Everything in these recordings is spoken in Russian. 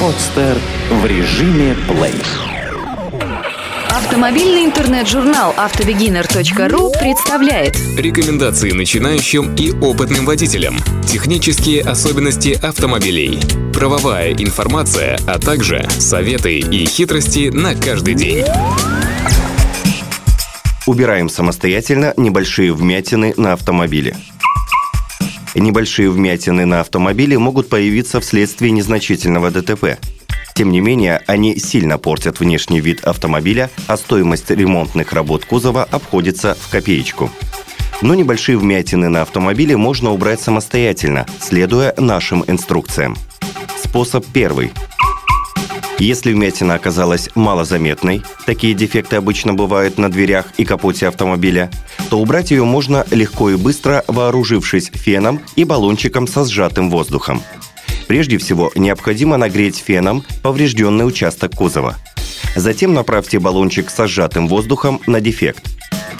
Подстер в режиме плей. Автомобильный интернет-журнал автобегинер.ру представляет Рекомендации начинающим и опытным водителям. Технические особенности автомобилей. Правовая информация, а также советы и хитрости на каждый день. Убираем самостоятельно небольшие вмятины на автомобиле. Небольшие вмятины на автомобиле могут появиться вследствие незначительного ДТП. Тем не менее, они сильно портят внешний вид автомобиля, а стоимость ремонтных работ кузова обходится в копеечку. Но небольшие вмятины на автомобиле можно убрать самостоятельно, следуя нашим инструкциям. Способ первый. Если вмятина оказалась малозаметной, такие дефекты обычно бывают на дверях и капоте автомобиля, то убрать ее можно легко и быстро, вооружившись феном и баллончиком со сжатым воздухом. Прежде всего, необходимо нагреть феном поврежденный участок кузова. Затем направьте баллончик со сжатым воздухом на дефект.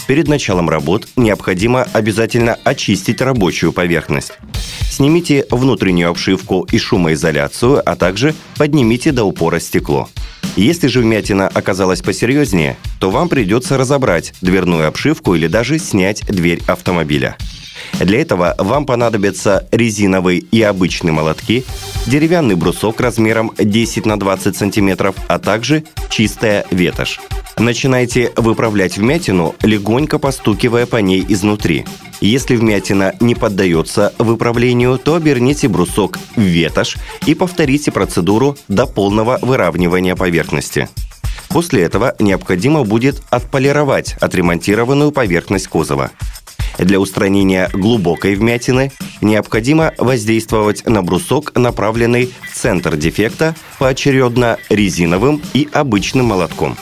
Перед началом работ необходимо обязательно очистить рабочую поверхность. Снимите внутреннюю обшивку и шумоизоляцию, а также поднимите до упора стекло. Если же вмятина оказалась посерьезнее, то вам придется разобрать дверную обшивку или даже снять дверь автомобиля. Для этого вам понадобятся резиновые и обычные молотки, деревянный брусок размером 10 на 20 сантиметров, а также чистая ветошь. Начинайте выправлять вмятину, легонько постукивая по ней изнутри. Если вмятина не поддается выправлению, то оберните брусок в ветошь и повторите процедуру до полного выравнивания поверхности. После этого необходимо будет отполировать отремонтированную поверхность кузова. Для устранения глубокой вмятины необходимо воздействовать на брусок, направленный в центр дефекта, поочередно резиновым и обычным молотком.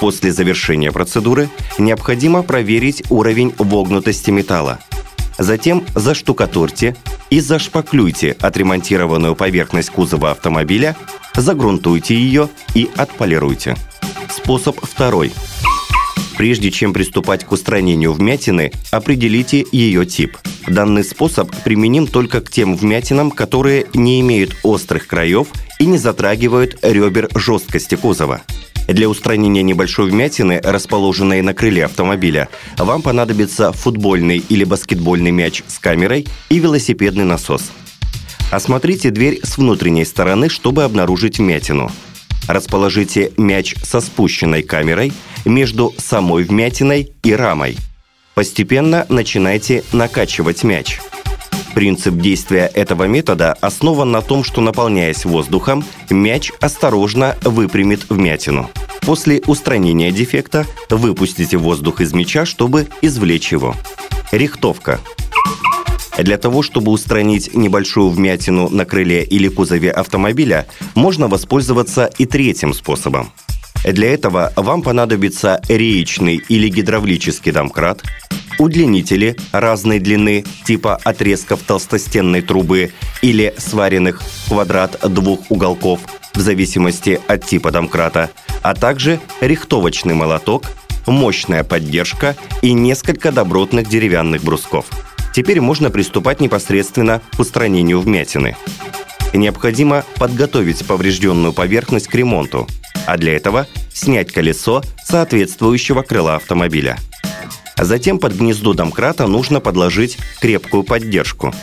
После завершения процедуры необходимо проверить уровень вогнутости металла. Затем заштукатурьте и зашпаклюйте отремонтированную поверхность кузова автомобиля, загрунтуйте ее и отполируйте. Способ второй – Прежде чем приступать к устранению вмятины, определите ее тип. Данный способ применим только к тем вмятинам, которые не имеют острых краев и не затрагивают ребер жесткости кузова. Для устранения небольшой вмятины, расположенной на крыле автомобиля, вам понадобится футбольный или баскетбольный мяч с камерой и велосипедный насос. Осмотрите дверь с внутренней стороны, чтобы обнаружить вмятину. Расположите мяч со спущенной камерой между самой вмятиной и рамой. Постепенно начинайте накачивать мяч. Принцип действия этого метода основан на том, что наполняясь воздухом, мяч осторожно выпрямит вмятину. После устранения дефекта выпустите воздух из мяча, чтобы извлечь его. Рихтовка. Для того, чтобы устранить небольшую вмятину на крыле или кузове автомобиля, можно воспользоваться и третьим способом – для этого вам понадобится реечный или гидравлический домкрат, удлинители разной длины типа отрезков толстостенной трубы или сваренных квадрат двух уголков в зависимости от типа домкрата, а также рихтовочный молоток, мощная поддержка и несколько добротных деревянных брусков. Теперь можно приступать непосредственно к устранению вмятины. Необходимо подготовить поврежденную поверхность к ремонту – а для этого снять колесо соответствующего крыла автомобиля. Затем под гнездо домкрата нужно подложить крепкую поддержку.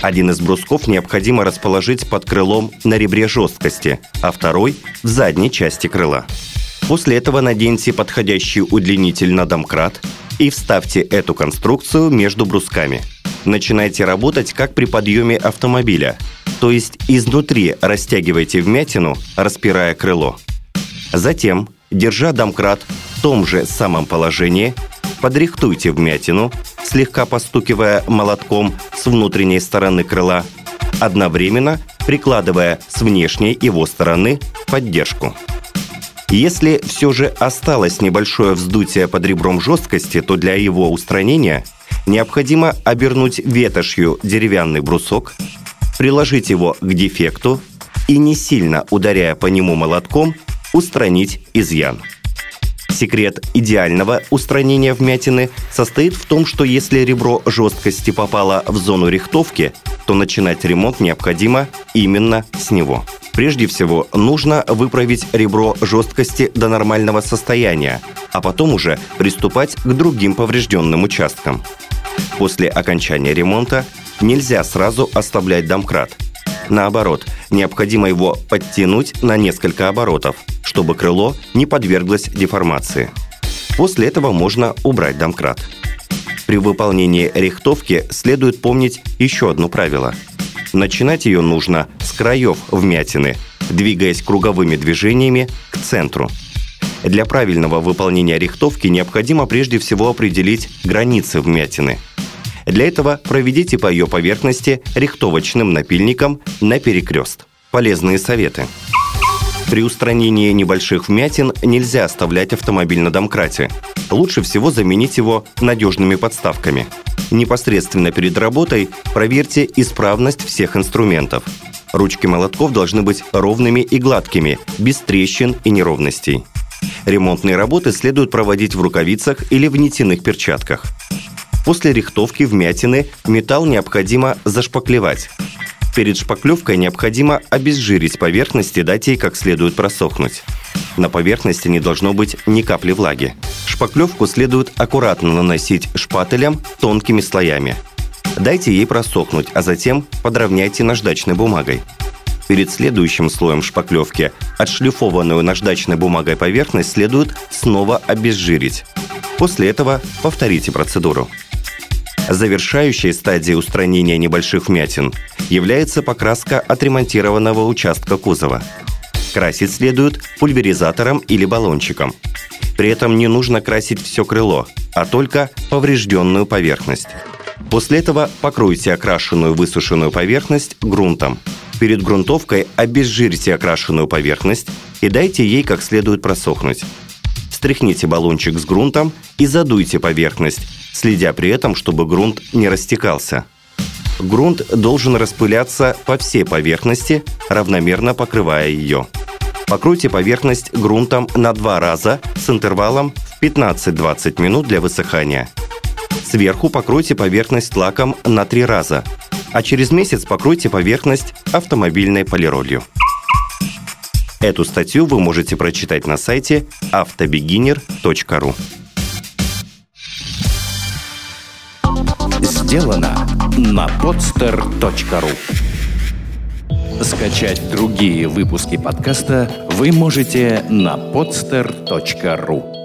Один из брусков необходимо расположить под крылом на ребре жесткости, а второй – в задней части крыла. После этого наденьте подходящий удлинитель на домкрат и вставьте эту конструкцию между брусками. Начинайте работать как при подъеме автомобиля, то есть изнутри растягивайте вмятину, распирая крыло. Затем, держа домкрат в том же самом положении, подрихтуйте вмятину, слегка постукивая молотком с внутренней стороны крыла, одновременно прикладывая с внешней его стороны поддержку. Если все же осталось небольшое вздутие под ребром жесткости, то для его устранения необходимо обернуть ветошью деревянный брусок, приложить его к дефекту и не сильно ударяя по нему молотком – устранить изъян. Секрет идеального устранения вмятины состоит в том, что если ребро жесткости попало в зону рихтовки, то начинать ремонт необходимо именно с него. Прежде всего, нужно выправить ребро жесткости до нормального состояния, а потом уже приступать к другим поврежденным участкам. После окончания ремонта нельзя сразу оставлять домкрат. Наоборот, необходимо его подтянуть на несколько оборотов, чтобы крыло не подверглось деформации. После этого можно убрать домкрат. При выполнении рихтовки следует помнить еще одно правило. Начинать ее нужно с краев вмятины, двигаясь круговыми движениями к центру. Для правильного выполнения рихтовки необходимо прежде всего определить границы вмятины – для этого проведите по ее поверхности рихтовочным напильником на перекрест. Полезные советы. При устранении небольших вмятин нельзя оставлять автомобиль на домкрате. Лучше всего заменить его надежными подставками. Непосредственно перед работой проверьте исправность всех инструментов. Ручки молотков должны быть ровными и гладкими, без трещин и неровностей. Ремонтные работы следует проводить в рукавицах или в нитяных перчатках. После рихтовки вмятины металл необходимо зашпаклевать. Перед шпаклевкой необходимо обезжирить поверхность и дать ей как следует просохнуть. На поверхности не должно быть ни капли влаги. Шпаклевку следует аккуратно наносить шпателем тонкими слоями. Дайте ей просохнуть, а затем подровняйте наждачной бумагой. Перед следующим слоем шпаклевки отшлифованную наждачной бумагой поверхность следует снова обезжирить. После этого повторите процедуру. Завершающей стадией устранения небольших вмятин является покраска отремонтированного участка кузова. Красить следует пульверизатором или баллончиком. При этом не нужно красить все крыло, а только поврежденную поверхность. После этого покройте окрашенную высушенную поверхность грунтом. Перед грунтовкой обезжирьте окрашенную поверхность и дайте ей как следует просохнуть. Стряхните баллончик с грунтом и задуйте поверхность, следя при этом, чтобы грунт не растекался. Грунт должен распыляться по всей поверхности, равномерно покрывая ее. Покройте поверхность грунтом на два раза с интервалом в 15-20 минут для высыхания. Сверху покройте поверхность лаком на три раза, а через месяц покройте поверхность автомобильной полиролью. Эту статью вы можете прочитать на сайте автобегинер.ру. Сделано на podster.ru Скачать другие выпуски подкаста вы можете на podster.ru